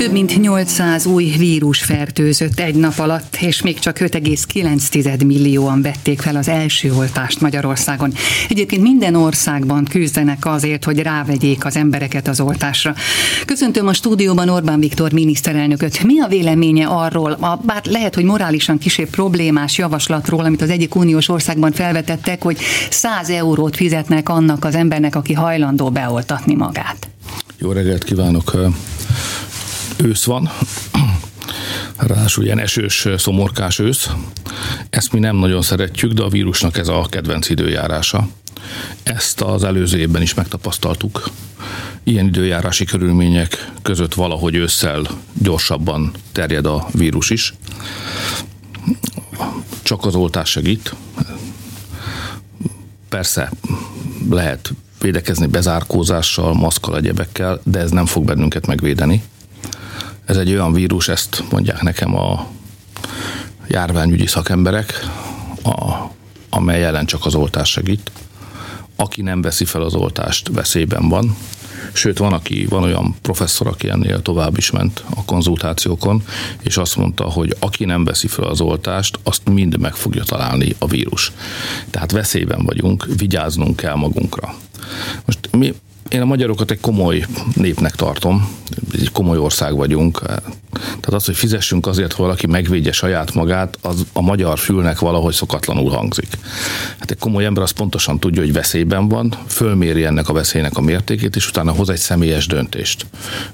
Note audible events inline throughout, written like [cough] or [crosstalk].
Több mint 800 új vírus fertőzött egy nap alatt, és még csak 5,9 millióan vették fel az első oltást Magyarországon. Egyébként minden országban küzdenek azért, hogy rávegyék az embereket az oltásra. Köszöntöm a stúdióban Orbán Viktor miniszterelnököt. Mi a véleménye arról, a, bár lehet, hogy morálisan kisebb problémás javaslatról, amit az egyik uniós országban felvetettek, hogy 100 eurót fizetnek annak az embernek, aki hajlandó beoltatni magát? Jó reggelt kívánok! Ősz van, ráadásul ilyen esős, szomorkás ősz. Ezt mi nem nagyon szeretjük, de a vírusnak ez a kedvenc időjárása. Ezt az előző évben is megtapasztaltuk. Ilyen időjárási körülmények között valahogy ősszel gyorsabban terjed a vírus is. Csak az oltás segít. Persze lehet védekezni bezárkózással, maszkal, egyebekkel, de ez nem fog bennünket megvédeni. Ez egy olyan vírus, ezt mondják nekem a járványügyi szakemberek, a, amely ellen csak az oltás segít. Aki nem veszi fel az oltást, veszélyben van. Sőt, van, aki, van olyan professzor, aki ennél tovább is ment a konzultációkon, és azt mondta, hogy aki nem veszi fel az oltást, azt mind meg fogja találni a vírus. Tehát veszélyben vagyunk, vigyáznunk kell magunkra. Most mi én a magyarokat egy komoly népnek tartom, egy komoly ország vagyunk. Tehát az, hogy fizessünk azért, hogy valaki megvédje saját magát, az a magyar fülnek valahogy szokatlanul hangzik. Hát egy komoly ember az pontosan tudja, hogy veszélyben van, fölméri ennek a veszélynek a mértékét, és utána hoz egy személyes döntést.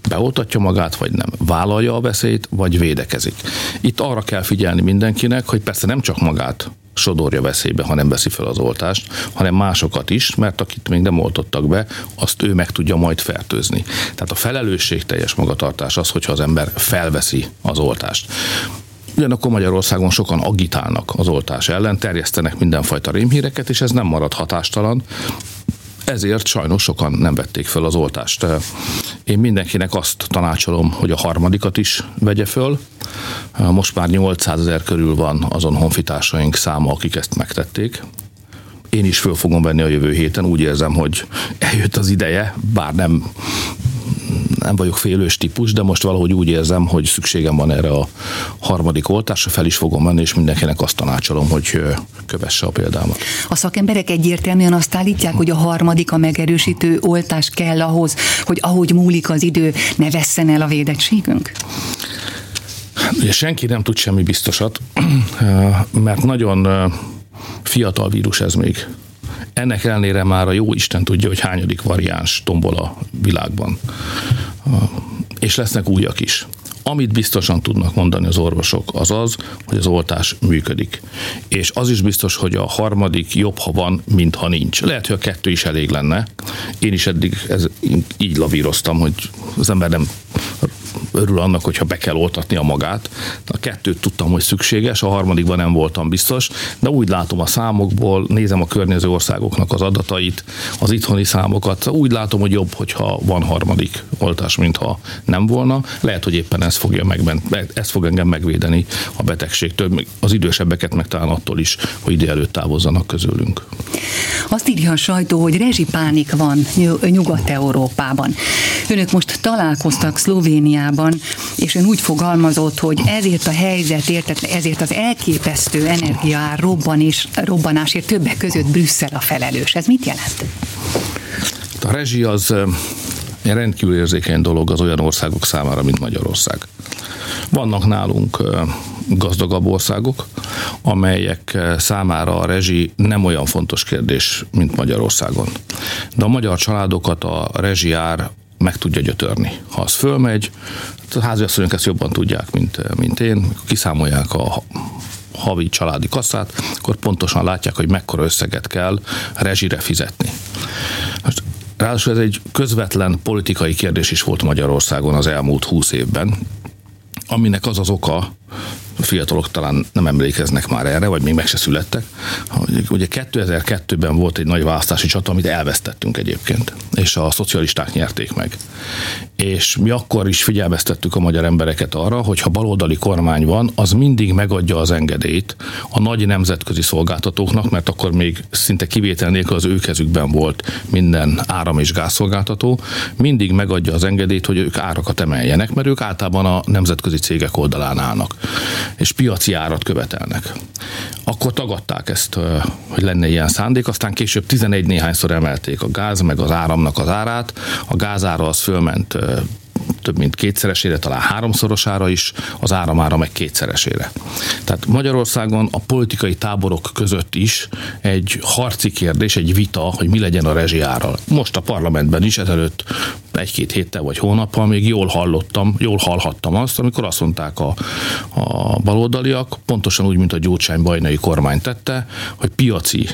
Beoltatja magát, vagy nem. Vállalja a veszélyt, vagy védekezik. Itt arra kell figyelni mindenkinek, hogy persze nem csak magát sodorja veszélybe, ha nem veszi fel az oltást, hanem másokat is, mert akit még nem oltottak be, azt ő meg tudja majd fertőzni. Tehát a felelősség teljes magatartás az, hogyha az ember felveszi az oltást. Ugyanakkor Magyarországon sokan agitálnak az oltás ellen, terjesztenek mindenfajta rémhíreket, és ez nem marad hatástalan, ezért sajnos sokan nem vették föl az oltást. Én mindenkinek azt tanácsolom, hogy a harmadikat is vegye föl. Most már 800 ezer körül van azon honfitársaink száma, akik ezt megtették. Én is föl fogom venni a jövő héten, úgy érzem, hogy eljött az ideje, bár nem nem vagyok félős típus, de most valahogy úgy érzem, hogy szükségem van erre a harmadik oltásra, fel is fogom menni, és mindenkinek azt tanácsolom, hogy kövesse a példámat. A szakemberek egyértelműen azt állítják, hogy a harmadik, a megerősítő oltás kell ahhoz, hogy ahogy múlik az idő, ne vesszen el a védettségünk? Ugye senki nem tud semmi biztosat, [clears throat] mert nagyon fiatal vírus ez még. Ennek ellenére már a jó Isten tudja, hogy hányadik variáns tombol a világban. És lesznek újak is. Amit biztosan tudnak mondani az orvosok, az az, hogy az oltás működik. És az is biztos, hogy a harmadik jobb, ha van, mint ha nincs. Lehet, hogy a kettő is elég lenne. Én is eddig ez, így lavíroztam, hogy az ember nem örül annak, hogyha be kell oltatni a magát. A kettőt tudtam, hogy szükséges, a harmadikban nem voltam biztos, de úgy látom a számokból, nézem a környező országoknak az adatait, az itthoni számokat, úgy látom, hogy jobb, hogyha van harmadik oltás, mintha nem volna. Lehet, hogy éppen ez fogja meg, ez fog engem megvédeni a betegségtől, az idősebbeket meg talán attól is, hogy ide előtt távozzanak közülünk. Azt írja a sajtó, hogy rezsipánik van Nyugat-Európában. Önök most találkoztak Szlovéniában, és ön úgy fogalmazott, hogy ezért a helyzetért, ezért az elképesztő energiaár robban és robbanásért többek között Brüsszel a felelős. Ez mit jelent? A rezsi az rendkívül érzékeny dolog az olyan országok számára, mint Magyarország. Vannak nálunk gazdagabb országok, amelyek számára a rezsi nem olyan fontos kérdés, mint Magyarországon. De a magyar családokat a rezsiár meg tudja gyötörni. Ha az fölmegy, a háziasszonyok ezt jobban tudják, mint, mint én, kiszámolják a havi családi kasszát, akkor pontosan látják, hogy mekkora összeget kell rezsire fizetni. Most Ráadásul ez egy közvetlen politikai kérdés is volt Magyarországon az elmúlt húsz évben, aminek az az oka, fiatalok talán nem emlékeznek már erre, vagy még meg se születtek. Ugye 2002-ben volt egy nagy választási csata, amit elvesztettünk egyébként, és a szocialisták nyerték meg. És mi akkor is figyelmeztettük a magyar embereket arra, hogy ha baloldali kormány van, az mindig megadja az engedélyt a nagy nemzetközi szolgáltatóknak, mert akkor még szinte kivétel nélkül az ő kezükben volt minden áram- és gázszolgáltató, mindig megadja az engedélyt, hogy ők árakat emeljenek, mert ők általában a nemzetközi cégek oldalán állnak, és piaci árat követelnek. Akkor tagadták ezt, hogy lenne ilyen szándék, aztán később 11 néhányszor emelték a gáz, meg az áramnak az árát. A gázára az fölment több mint kétszeresére, talán háromszorosára is, az áramára meg kétszeresére. Tehát Magyarországon a politikai táborok között is egy harci kérdés, egy vita, hogy mi legyen a rezsiárral. Most a parlamentben is ezelőtt egy-két héttel vagy hónappal még jól hallottam, jól hallhattam azt, amikor azt mondták a, a baloldaliak, pontosan úgy, mint a Gyurcsány bajnai kormány tette, hogy piaci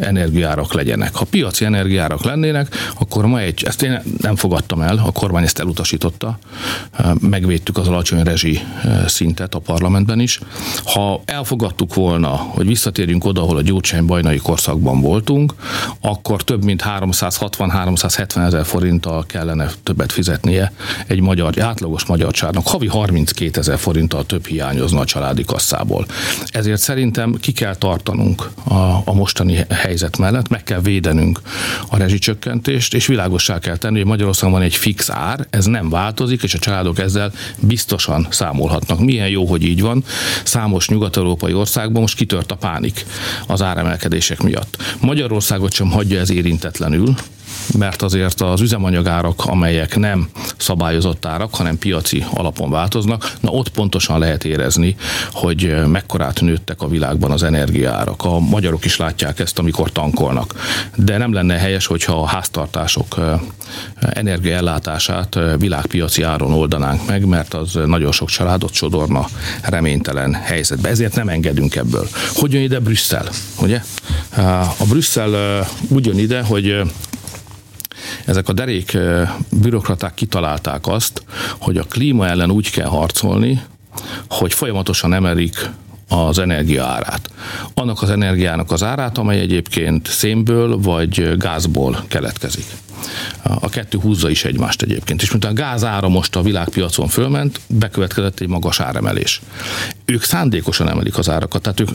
energiárak legyenek. Ha piaci energiárak lennének, akkor ma egy, ezt én nem fogadtam el, a kormány ezt elutasította, megvédtük az alacsony rezsi szintet a parlamentben is. Ha elfogadtuk volna, hogy visszatérjünk oda, ahol a Gyurcsány bajnai korszakban voltunk, akkor több mint 360-370 ezer forinttal kellene többet fizetnie egy magyar, átlagos magyar csárnak. Havi 32 ezer forinttal több hiányozna a családi kasszából. Ezért szerintem ki kell tartanunk a, a mostani helyzet mellett meg kell védenünk a rezsicsökkentést, és világossá kell tenni, hogy Magyarországon van egy fix ár, ez nem változik, és a családok ezzel biztosan számolhatnak. Milyen jó, hogy így van. Számos nyugat-európai országban most kitört a pánik az áremelkedések miatt. Magyarországot sem hagyja ez érintetlenül, mert azért az üzemanyagárak, amelyek nem szabályozott árak, hanem piaci alapon változnak, na ott pontosan lehet érezni, hogy mekkorát nőttek a világban az energiárak. A magyarok is látják ezt, amikor tankolnak. De nem lenne helyes, hogyha a háztartások energiaellátását világpiaci áron oldanánk meg, mert az nagyon sok családot sodorna reménytelen helyzetbe. Ezért nem engedünk ebből. Hogy jön ide Brüsszel? Ugye? A Brüsszel úgy jön ide, hogy ezek a derék bürokraták kitalálták azt, hogy a klíma ellen úgy kell harcolni, hogy folyamatosan emelik az energia árát. Annak az energiának az árát, amely egyébként szénből vagy gázból keletkezik. A kettő húzza is egymást egyébként. És mint a gáz ára most a világpiacon fölment, bekövetkezett egy magas áremelés. Ők szándékosan emelik az árakat, tehát ők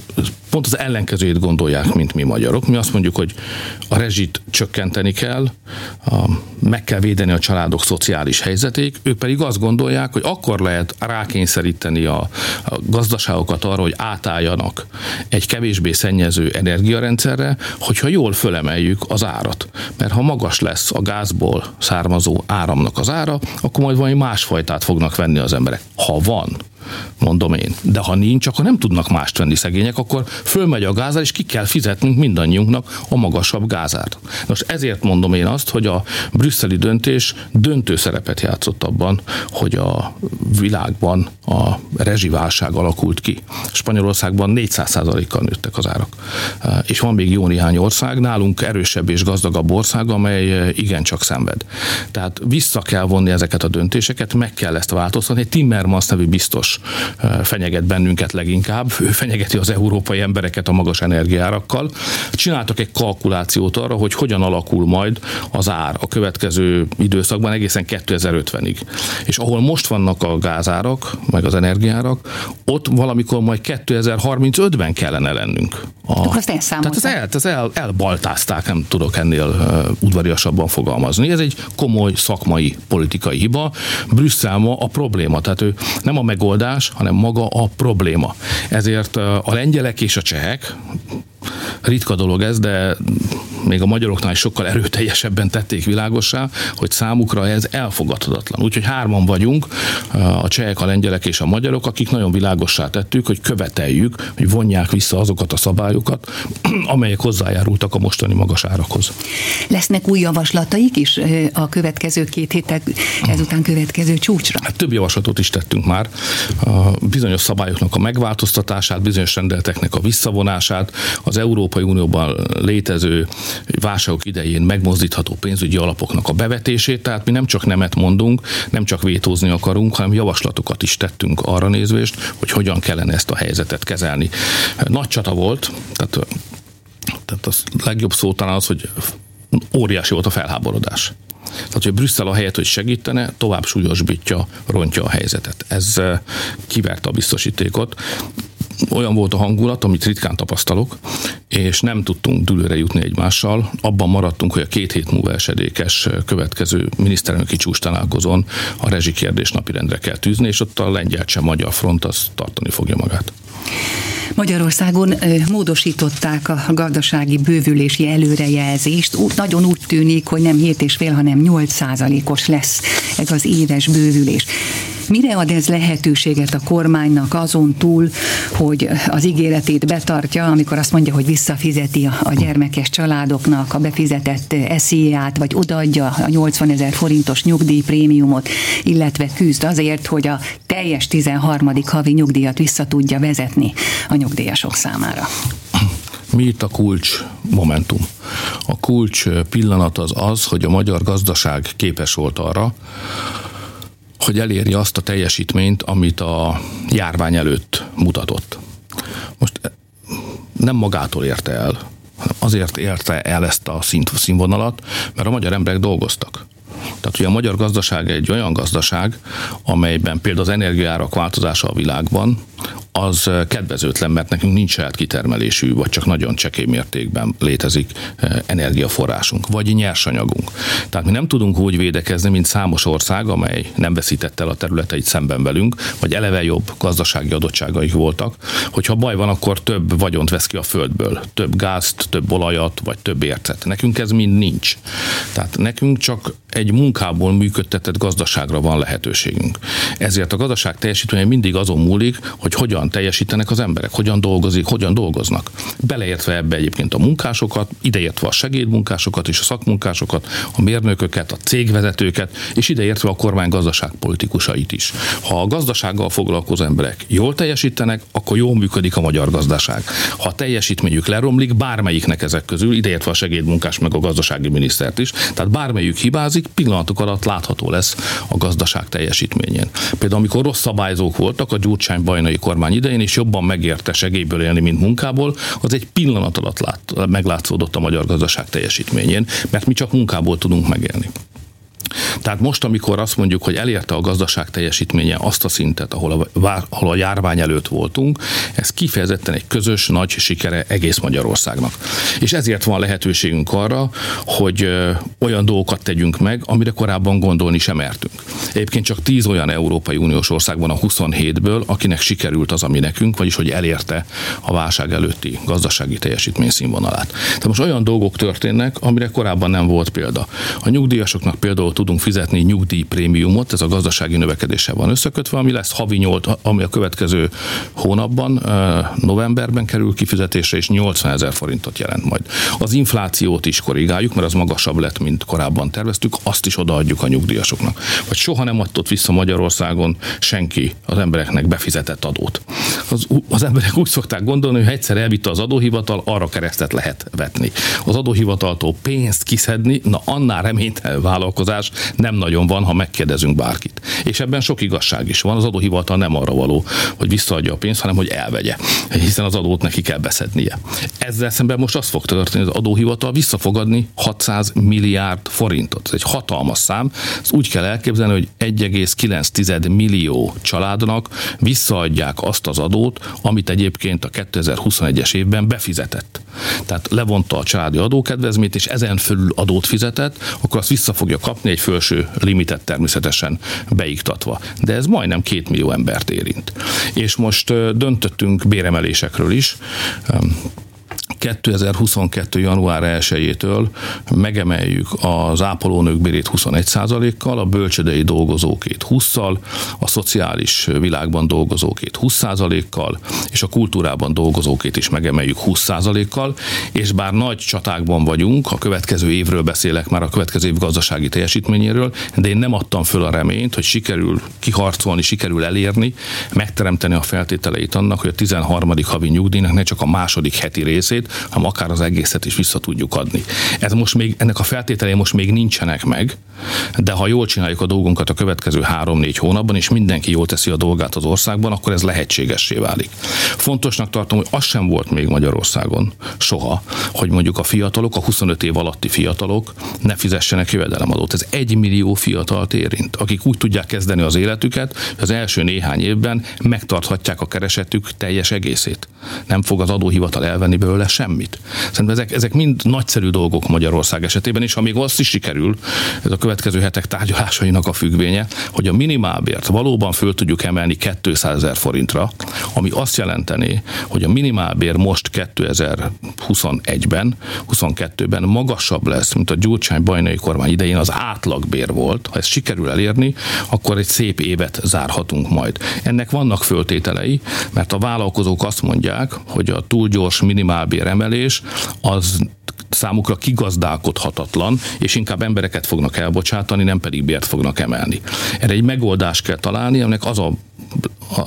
pont az ellenkezőjét gondolják, mint mi magyarok. Mi azt mondjuk, hogy a rezsit csökkenteni kell, meg kell védeni a családok szociális helyzetét, ők pedig azt gondolják, hogy akkor lehet rákényszeríteni a, a gazdaságokat arra, hogy átálljanak egy kevésbé szennyező energiarendszerre, hogyha jól fölemeljük az árat. Mert ha magas lesz a gázból származó áramnak az ára, akkor majd valami másfajtát fognak venni az emberek. Ha van mondom én. De ha nincs, akkor nem tudnak mást venni szegények, akkor fölmegy a gázár, és ki kell fizetnünk mindannyiunknak a magasabb gázárt. Most ezért mondom én azt, hogy a brüsszeli döntés döntő szerepet játszott abban, hogy a világban a rezsiválság alakult ki. Spanyolországban 400%-kal nőttek az árak. És van még jó néhány ország, nálunk erősebb és gazdagabb ország, amely igencsak szenved. Tehát vissza kell vonni ezeket a döntéseket, meg kell ezt változtatni. Timmermans nevű biztos fenyeget bennünket leginkább. Ő fenyegeti az európai embereket a magas energiárakkal. Csináltak egy kalkulációt arra, hogy hogyan alakul majd az ár a következő időszakban egészen 2050-ig. És ahol most vannak a gázárak, meg az energiárak, ott valamikor majd 2035-ben kellene lennünk. A, Akkor azt tehát az el, az el, elbaltázták, nem tudok ennél uh, udvariasabban fogalmazni. Ez egy komoly szakmai politikai hiba. Brüsszel ma a probléma, tehát ő nem a megoldás, megoldás, hanem maga a probléma. Ezért a lengyelek és a csehek, ritka dolog ez, de még a magyaroknál is sokkal erőteljesebben tették világossá, hogy számukra ez elfogadhatatlan. Úgyhogy hárman vagyunk, a csehek, a lengyelek és a magyarok, akik nagyon világossá tettük, hogy követeljük, hogy vonják vissza azokat a szabályokat, [clears throat] amelyek hozzájárultak a mostani magas árakhoz. Lesznek új javaslataik is a következő két hétek, ezután következő csúcsra? Hát több javaslatot is tettünk már. A bizonyos szabályoknak a megváltoztatását, bizonyos rendeleteknek a visszavonását, az Európai Unióban létező válságok idején megmozdítható pénzügyi alapoknak a bevetését, tehát mi nem csak nemet mondunk, nem csak vétózni akarunk, hanem javaslatokat is tettünk arra nézvést, hogy hogyan kellene ezt a helyzetet kezelni. Nagy csata volt, tehát, tehát a legjobb szó talán az, hogy óriási volt a felháborodás. Tehát, hogy Brüsszel a helyet, hogy segítene, tovább súlyosbítja, rontja a helyzetet. Ez eh, kiverte a biztosítékot olyan volt a hangulat, amit ritkán tapasztalok, és nem tudtunk dülőre jutni egymással. Abban maradtunk, hogy a két hét múlva esedékes következő miniszterelnöki csúcs találkozón a rezsikérdés napirendre kell tűzni, és ott a lengyel sem magyar front az tartani fogja magát. Magyarországon módosították a gazdasági bővülési előrejelzést. Nagyon úgy tűnik, hogy nem 7,5, hanem 8 százalékos lesz ez az éves bővülés. Mire ad ez lehetőséget a kormánynak azon túl, hogy az ígéretét betartja, amikor azt mondja, hogy visszafizeti a gyermekes családoknak a befizetett esziát, vagy odaadja a 80 ezer forintos nyugdíjprémiumot, illetve küzd azért, hogy a teljes 13. havi nyugdíjat vissza tudja vezetni a nyugdíjasok számára. Mi itt a kulcs momentum? A kulcs pillanat az az, hogy a magyar gazdaság képes volt arra, hogy eléri azt a teljesítményt, amit a járvány előtt mutatott. Most eh, nem magától érte el, hanem azért érte el ezt a színvonalat, mert a magyar emberek dolgoztak. Tehát, hogy a magyar gazdaság egy olyan gazdaság, amelyben például az energiárak változása a világban az kedvezőtlen, mert nekünk nincs saját kitermelésű, vagy csak nagyon csekély mértékben létezik energiaforrásunk, vagy nyersanyagunk. Tehát mi nem tudunk úgy védekezni, mint számos ország, amely nem veszítette el a területeit szemben velünk, vagy eleve jobb gazdasági adottságaik voltak, hogyha baj van, akkor több vagyont vesz ki a földből, több gázt, több olajat, vagy több ércet. Nekünk ez mind nincs. Tehát nekünk csak egy munkából működtetett gazdaságra van lehetőségünk. Ezért a gazdaság teljesítménye mindig azon múlik, hogy hogyan teljesítenek az emberek, hogyan dolgozik, hogyan dolgoznak. Beleértve ebbe egyébként a munkásokat, ideértve a segédmunkásokat és a szakmunkásokat, a mérnököket, a cégvezetőket, és ideértve a kormány gazdaságpolitikusait is. Ha a gazdasággal foglalkozó emberek jól teljesítenek, akkor jól működik a magyar gazdaság. Ha a teljesítményük leromlik, bármelyiknek ezek közül, ideértve a segédmunkás meg a gazdasági minisztert is, tehát bármelyik hibázik, pillanatok alatt látható lesz a gazdaság teljesítményén. Például amikor rossz szabályzók voltak a Gyurcsány bajnai kormány idején, és jobban megérte segélyből élni, mint munkából, az egy pillanat alatt lát, meglátszódott a magyar gazdaság teljesítményén, mert mi csak munkából tudunk megélni. Tehát most, amikor azt mondjuk, hogy elérte a gazdaság teljesítménye azt a szintet, ahol a, ahol a járvány előtt voltunk, ez kifejezetten egy közös, nagy sikere egész Magyarországnak. És ezért van lehetőségünk arra, hogy olyan dolgokat tegyünk meg, amire korábban gondolni sem mertünk. Egyébként csak 10 olyan Európai Uniós ország van a 27-ből, akinek sikerült az, ami nekünk, vagyis hogy elérte a válság előtti gazdasági teljesítmény színvonalát. Tehát most olyan dolgok történnek, amire korábban nem volt példa. A nyugdíjasoknak például tudunk fizetni nyugdíjprémiumot, ez a gazdasági növekedéssel van összekötve, ami lesz havi 8, ami a következő hónapban, novemberben kerül kifizetésre, és 80 ezer forintot jelent majd. Az inflációt is korrigáljuk, mert az magasabb lett, mint korábban terveztük, azt is odaadjuk a nyugdíjasoknak. Vagy soha nem adott vissza Magyarországon senki az embereknek befizetett adót. Az, az emberek úgy szokták gondolni, hogy egyszer elvitte az adóhivatal, arra keresztet lehet vetni. Az adóhivataltól pénzt kiszedni, na annál reménytelen vállalkozás nem nagyon van, ha megkérdezünk bárkit. És ebben sok igazság is van. Az adóhivatal nem arra való, hogy visszaadja a pénzt, hanem hogy elvegye, hiszen az adót neki kell beszednie. Ezzel szemben most azt fog történni, az adóhivatal visszafogadni 600 milliárd forintot. Ez egy hatalmas szám. Ezt úgy kell elképzelni, hogy 1,9 millió családnak visszaadják azt az adót, amit egyébként a 2021-es évben befizetett. Tehát levonta a családi adókedvezményt, és ezen fölül adót fizetett, akkor azt vissza fogja kapni egy felső limitet természetesen beiktatva. De ez majdnem két millió embert érint. És most döntöttünk béremelésekről is. 2022. január 1-től megemeljük az ápolónők bérét 21%-kal, a bölcsödei dolgozókét 20-szal, a szociális világban dolgozókét 20%-kal, és a kultúrában dolgozókét is megemeljük 20%-kal, és bár nagy csatákban vagyunk, a következő évről beszélek már a következő év gazdasági teljesítményéről, de én nem adtam föl a reményt, hogy sikerül kiharcolni, sikerül elérni, megteremteni a feltételeit annak, hogy a 13. havi nyugdíjnak ne csak a második heti részét, valamit, hanem akár az egészet is vissza tudjuk adni. Ez most még, ennek a feltételei most még nincsenek meg, de ha jól csináljuk a dolgunkat a következő három-négy hónapban, és mindenki jól teszi a dolgát az országban, akkor ez lehetségessé válik. Fontosnak tartom, hogy az sem volt még Magyarországon soha, hogy mondjuk a fiatalok, a 25 év alatti fiatalok ne fizessenek jövedelemadót. Ez egy millió fiatalt érint, akik úgy tudják kezdeni az életüket, hogy az első néhány évben megtarthatják a keresetük teljes egészét. Nem fog az adóhivatal elvenni belőle semmit. Szerintem ezek, ezek mind nagyszerű dolgok Magyarország esetében, és ha még azt is sikerül, ez a következő hetek tárgyalásainak a függvénye, hogy a minimálbért valóban föl tudjuk emelni 200 ezer forintra, ami azt jelenteni, hogy a minimálbér most 2021-ben, 22-ben magasabb lesz, mint a Gyurcsány bajnai kormány idején az átlagbér volt. Ha ezt sikerül elérni, akkor egy szép évet zárhatunk majd. Ennek vannak föltételei, mert a vállalkozók azt mondják, hogy a túl gyors minimálbér emelés az számukra kigazdálkodhatatlan, és inkább embereket fognak elbocsátani, nem pedig bért fognak emelni. Erre egy megoldást kell találni, aminek az a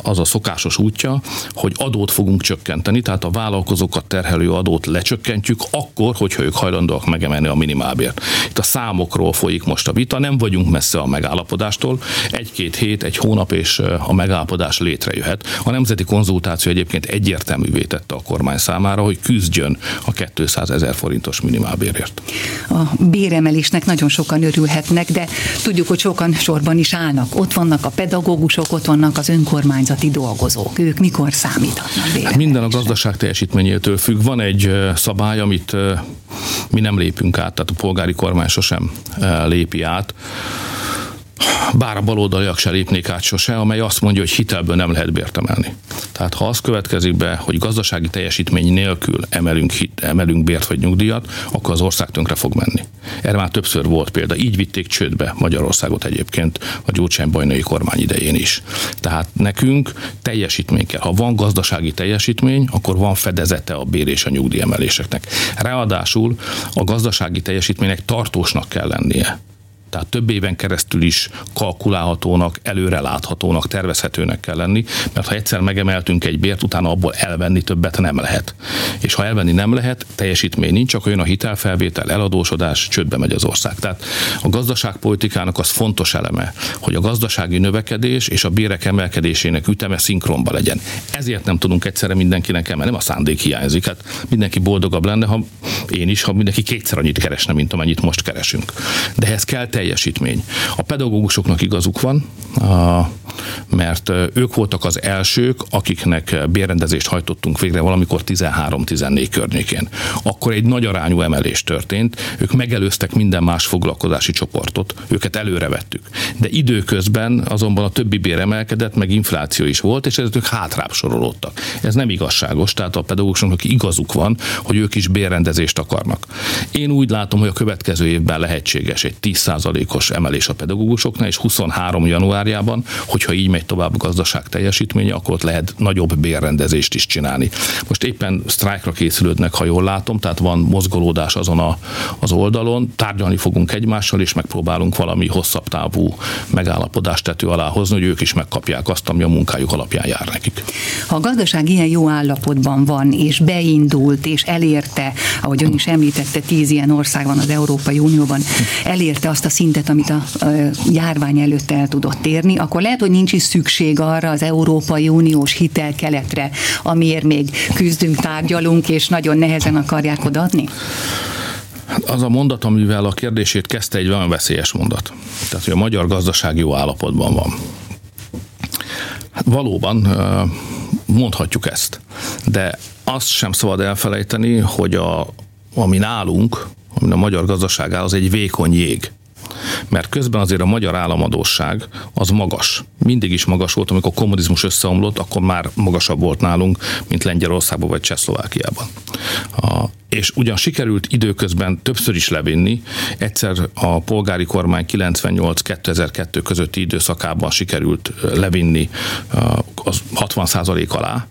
az a szokásos útja, hogy adót fogunk csökkenteni, tehát a vállalkozókat terhelő adót lecsökkentjük, akkor, hogyha ők hajlandóak megemelni a minimálbért. Itt a számokról folyik most a vita, nem vagyunk messze a megállapodástól, egy-két hét, egy hónap és a megállapodás létrejöhet. A nemzeti konzultáció egyébként egyértelművé tette a kormány számára, hogy küzdjön a 200 ezer forintos minimálbérért. A béremelésnek nagyon sokan örülhetnek, de tudjuk, hogy sokan sorban is állnak. Ott vannak a pedagógusok, ott vannak az önkormányzati dolgozók. Ők mikor számíthatnak Hát minden a gazdaság teljesítményétől függ. Van egy szabály, amit mi nem lépünk át, tehát a polgári kormány sosem lépi át bár a baloldaliak se lépnék át sose, amely azt mondja, hogy hitelből nem lehet bért emelni. Tehát ha az következik be, hogy gazdasági teljesítmény nélkül emelünk, hit, emelünk bért vagy nyugdíjat, akkor az ország tönkre fog menni. Erre már többször volt példa. Így vitték csődbe Magyarországot egyébként a Gyurcsány bajnai kormány idején is. Tehát nekünk teljesítmény kell. Ha van gazdasági teljesítmény, akkor van fedezete a bér és a nyugdíjemeléseknek. Ráadásul a gazdasági teljesítménynek tartósnak kell lennie tehát több éven keresztül is kalkulálhatónak, előreláthatónak, tervezhetőnek kell lenni, mert ha egyszer megemeltünk egy bért, utána abból elvenni többet nem lehet. És ha elvenni nem lehet, teljesítmény nincs, akkor jön a hitelfelvétel, eladósodás, csődbe megy az ország. Tehát a gazdaságpolitikának az fontos eleme, hogy a gazdasági növekedés és a bérek emelkedésének üteme szinkronba legyen. Ezért nem tudunk egyszerre mindenkinek emelni, nem a szándék hiányzik. Hát mindenki boldogabb lenne, ha én is, ha mindenki kétszer annyit keresne, mint amennyit most keresünk. De ehhez kell teljesítmény. A pedagógusoknak igazuk van, mert ők voltak az elsők, akiknek bérrendezést hajtottunk végre valamikor 13-14 környékén. Akkor egy nagy arányú emelés történt, ők megelőztek minden más foglalkozási csoportot, őket előrevettük. De időközben azonban a többi bér emelkedett, meg infláció is volt, és ezek hátrább sorolódtak. Ez nem igazságos, tehát a pedagógusoknak igazuk van, hogy ők is bérrendezést akarnak. Én úgy látom, hogy a következő évben lehetséges egy 10% os emelés a pedagógusoknál, és 23 januárjában, hogyha így megy tovább a gazdaság teljesítménye, akkor ott lehet nagyobb bérrendezést is csinálni. Most éppen sztrájkra készülődnek, ha jól látom, tehát van mozgolódás azon a, az oldalon, tárgyalni fogunk egymással, és megpróbálunk valami hosszabb távú megállapodást tető alá hozni, hogy ők is megkapják azt, ami a munkájuk alapján jár nekik. Ha a gazdaság ilyen jó állapotban van, és beindult, és elérte, ahogy ön is említette, tíz ilyen ország van az Európai Unióban, elérte azt a szintet, amit a járvány előtt el tudott érni, akkor lehet, hogy nincs is szükség arra az Európai Uniós hitelkeletre, amiért még küzdünk, tárgyalunk, és nagyon nehezen akarják odaadni? Az a mondat, amivel a kérdését kezdte, egy olyan veszélyes mondat. Tehát, hogy a magyar gazdaság jó állapotban van. Hát valóban mondhatjuk ezt, de azt sem szabad elfelejteni, hogy a, ami nálunk, ami a magyar gazdaság áll, az egy vékony jég mert közben azért a magyar államadóság az magas. Mindig is magas volt, amikor a kommunizmus összeomlott, akkor már magasabb volt nálunk, mint Lengyelországban vagy Csehszlovákiában. A, és ugyan sikerült időközben többször is levinni, egyszer a polgári kormány 98-2002 közötti időszakában sikerült levinni az 60% alá,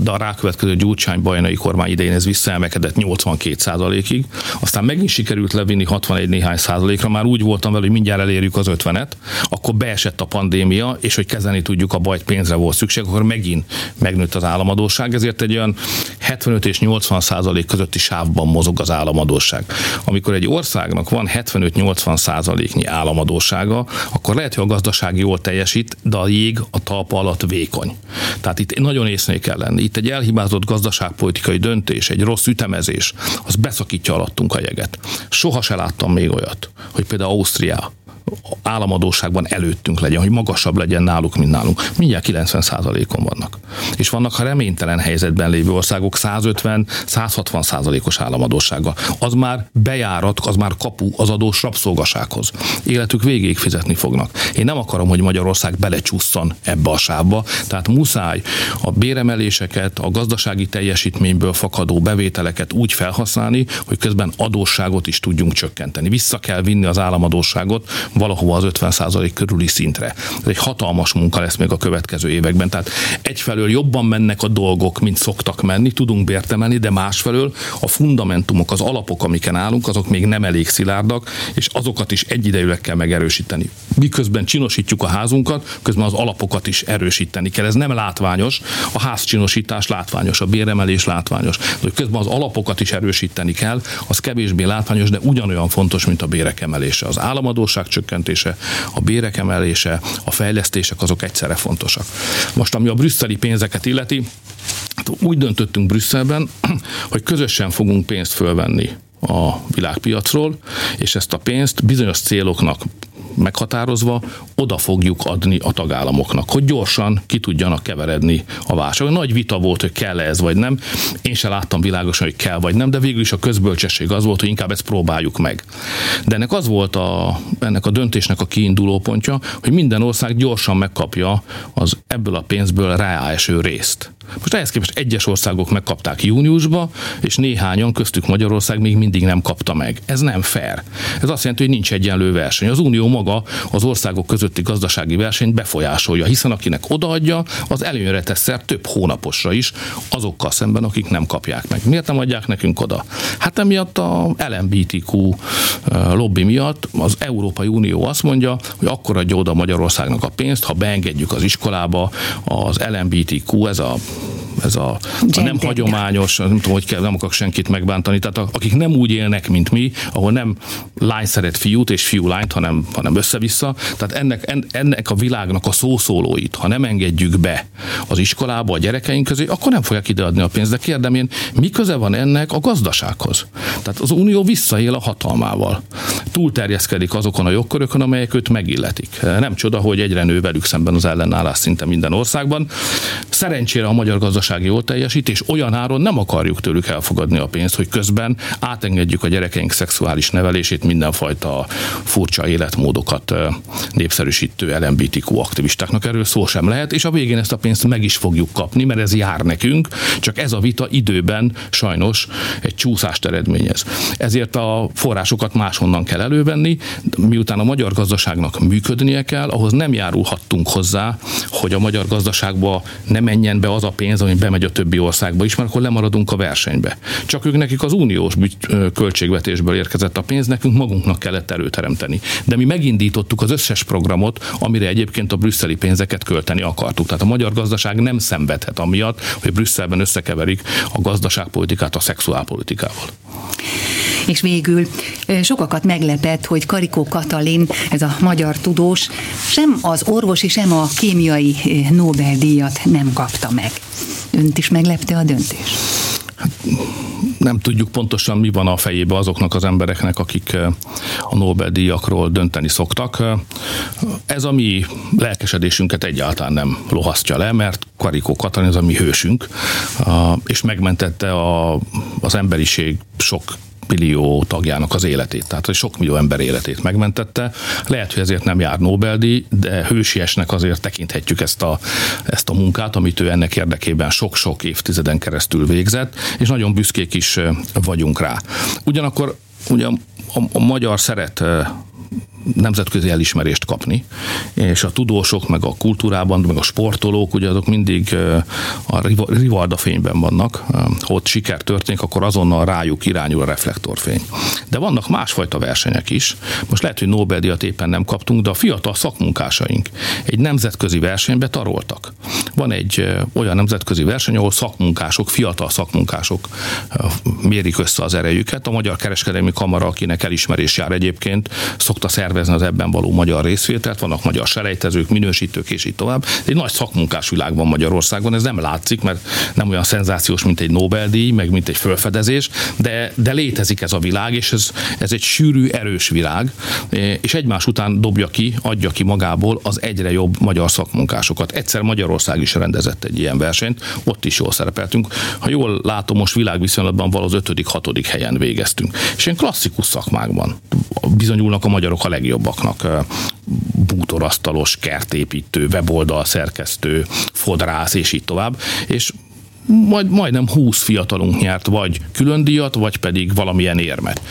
de a rákövetkező Gyurcsány bajnai kormány idején ez visszaemelkedett 82%-ig, aztán megint sikerült levinni 61 néhány százalékra, már úgy voltam vele, hogy mindjárt elérjük az 50-et, akkor beesett a pandémia, és hogy kezelni tudjuk a bajt, pénzre volt szükség, akkor megint megnőtt az államadóság, ezért egy olyan 75 és 80 százalék közötti sávban mozog az államadóság. Amikor egy országnak van 75-80 százaléknyi államadósága, akkor lehet, hogy a gazdaság jól teljesít, de a jég a talpa alatt vékony. Tehát itt nagyon észnél kell lenni. Itt egy elhibázott gazdaságpolitikai döntés, egy rossz ütemezés, az beszakítja alattunk a jeget. Soha se láttam még olyat, hogy például Ausztria államadóságban előttünk legyen, hogy magasabb legyen náluk, mint nálunk. Mindjárt 90%-on vannak. És vannak a reménytelen helyzetben lévő országok 150-160 százalékos államadósággal. Az már bejárat, az már kapu az adós rabszolgasághoz. Életük végéig fizetni fognak. Én nem akarom, hogy Magyarország belecsúszson ebbe a sávba, tehát muszáj a béremeléseket, a gazdasági teljesítményből fakadó bevételeket úgy felhasználni, hogy közben adósságot is tudjunk csökkenteni. Vissza kell vinni az államadóságot valahova az 50% körüli szintre. Ez egy hatalmas munka lesz még a következő években. Tehát egyfelől jobban mennek a dolgok, mint szoktak menni, tudunk bértemelni, de másfelől a fundamentumok, az alapok, amiken állunk, azok még nem elég szilárdak, és azokat is egyidejűleg kell megerősíteni. Miközben csinosítjuk a házunkat, közben az alapokat is erősíteni kell. Ez nem látványos, a házcsinosítás látványos, a béremelés látványos. De közben az alapokat is erősíteni kell, az kevésbé látványos, de ugyanolyan fontos, mint a bérek emelése. Az államadóság csökkentése, a bérek emelése, a fejlesztések azok egyszerre fontosak. Most ami a brüsszeli pénzeket illeti, hát úgy döntöttünk Brüsszelben, [clears throat] hogy közösen fogunk pénzt fölvenni a világpiacról, és ezt a pénzt bizonyos céloknak meghatározva oda fogjuk adni a tagállamoknak, hogy gyorsan ki tudjanak keveredni a válság. Nagy vita volt, hogy kell -e ez vagy nem. Én se láttam világosan, hogy kell vagy nem, de végül is a közbölcsesség az volt, hogy inkább ezt próbáljuk meg. De ennek az volt a, ennek a döntésnek a kiinduló pontja, hogy minden ország gyorsan megkapja az ebből a pénzből ráeső részt. Most ehhez képest egyes országok megkapták júniusba, és néhányan, köztük Magyarország még mindig nem kapta meg. Ez nem fair. Ez azt jelenti, hogy nincs egyenlő verseny. Az Unió maga az országok közötti gazdasági versenyt befolyásolja, hiszen akinek odaadja, az előnyre tesz több hónaposra is azokkal szemben, akik nem kapják meg. Miért nem adják nekünk oda? Hát emiatt a LMBTQ lobby miatt az Európai Unió azt mondja, hogy akkor adja oda Magyarországnak a pénzt, ha beengedjük az iskolába az LMBTQ, ez a ez a, a nem hagyományos, nem tudom, hogy kell, nem akarok senkit megbántani, tehát akik nem úgy élnek, mint mi, ahol nem lány szeret fiút és fiú lányt, hanem, hanem össze-vissza, tehát ennek, ennek a világnak a szószólóit, ha nem engedjük be az iskolába a gyerekeink közé, akkor nem fogják ideadni a pénzt. De kérdem én, mi köze van ennek a gazdasághoz? Tehát az Unió visszaél a hatalmával. Túlterjeszkedik azokon a jogkörökön, amelyek őt megilletik. Nem csoda, hogy egyre nő velük szemben az ellenállás szinte minden országban. Szerencsére a magyar gazdaság jól teljesít, és olyan áron nem akarjuk tőlük elfogadni a pénzt, hogy közben átengedjük a gyerekeink szexuális nevelését, mindenfajta furcsa életmódokat népszerűsítő LMBTQ aktivistáknak. Erről szó sem lehet, és a végén ezt a pénzt meg is fogjuk kapni, mert ez jár nekünk, csak ez a vita időben sajnos egy csúszást eredményez. Ezért a forrásokat máshonnan kell elővenni, miután a magyar gazdaságnak működnie kell, ahhoz nem járulhattunk hozzá, hogy a magyar gazdaságba ne menjen be az a pénz, ami bemegy a többi országba is, mert akkor lemaradunk a versenybe. Csak ők nekik az uniós költségvetésből érkezett a pénz, nekünk magunknak kellett előteremteni. De mi megindítottuk az összes programot, amire egyébként a brüsszeli pénzeket költeni akartuk. Tehát a magyar gazdaság nem szenvedhet amiatt, hogy Brüsszelben összekeverik a gazdaságpolitikát a szexuálpolitikával. És végül sokakat meglepett, hogy Karikó Katalin, ez a magyar tudós, sem az orvosi, sem a kémiai Nobel-díjat nem kapta meg. Önt is meglepte a döntés? Hát, nem tudjuk pontosan, mi van a fejébe azoknak az embereknek, akik a Nobel-díjakról dönteni szoktak. Ez a mi lelkesedésünket egyáltalán nem lohasztja le, mert Karikó Katalin az a mi hősünk, és megmentette a, az emberiség sok millió tagjának az életét, tehát hogy sok millió ember életét megmentette. Lehet, hogy ezért nem jár Nobel-díj, de hősiesnek azért tekinthetjük ezt a, ezt a munkát, amit ő ennek érdekében sok-sok évtizeden keresztül végzett, és nagyon büszkék is vagyunk rá. Ugyanakkor ugye a, a magyar szeret nemzetközi elismerést kapni, és a tudósok, meg a kultúrában, meg a sportolók, ugye azok mindig a rivalda fényben vannak, ha ott siker történik, akkor azonnal rájuk irányul a reflektorfény. De vannak másfajta versenyek is. Most lehet, hogy Nobel-díjat éppen nem kaptunk, de a fiatal szakmunkásaink egy nemzetközi versenybe taroltak. Van egy olyan nemzetközi verseny, ahol szakmunkások, fiatal szakmunkások mérik össze az erejüket. A Magyar Kereskedelmi Kamara, akinek elismerés jár egyébként, szokta szervezni az ebben való magyar részvételt, vannak magyar selejtezők, minősítők és így tovább. Egy nagy szakmunkás világ van Magyarországon, ez nem látszik, mert nem olyan szenzációs, mint egy Nobel-díj, meg mint egy fölfedezés, de, de létezik ez a világ, és ez, ez egy sűrű, erős világ, és egymás után dobja ki, adja ki magából az egyre jobb magyar szakmunkásokat. Egyszer Magyarország is rendezett egy ilyen versenyt, ott is jól szerepeltünk. Ha jól látom, most világviszonylatban való az ötödik, hatodik helyen végeztünk. És ilyen klasszikus szakmákban bizonyulnak a magyarok a legjobbaknak bútorasztalos, kertépítő, weboldal szerkesztő, fodrász, és így tovább. És majd, majdnem 20 fiatalunk nyert vagy külön díjat, vagy pedig valamilyen érmet.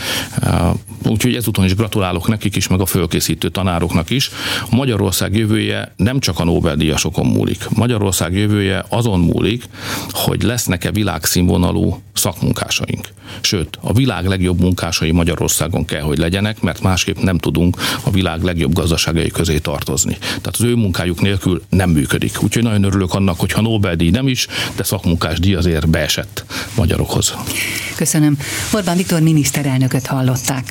Úgyhogy ezúton is gratulálok nekik is, meg a fölkészítő tanároknak is. Magyarország jövője nem csak a Nobel-díjasokon múlik. Magyarország jövője azon múlik, hogy lesznek-e világszínvonalú szakmunkásaink. Sőt, a világ legjobb munkásai Magyarországon kell, hogy legyenek, mert másképp nem tudunk a világ legjobb gazdaságai közé tartozni. Tehát az ő munkájuk nélkül nem működik. Úgyhogy nagyon örülök annak, hogyha Nobel-díj nem is, de szakmunkásdíj azért beesett magyarokhoz. Köszönöm. Orbán Viktor miniszterelnököt hallották.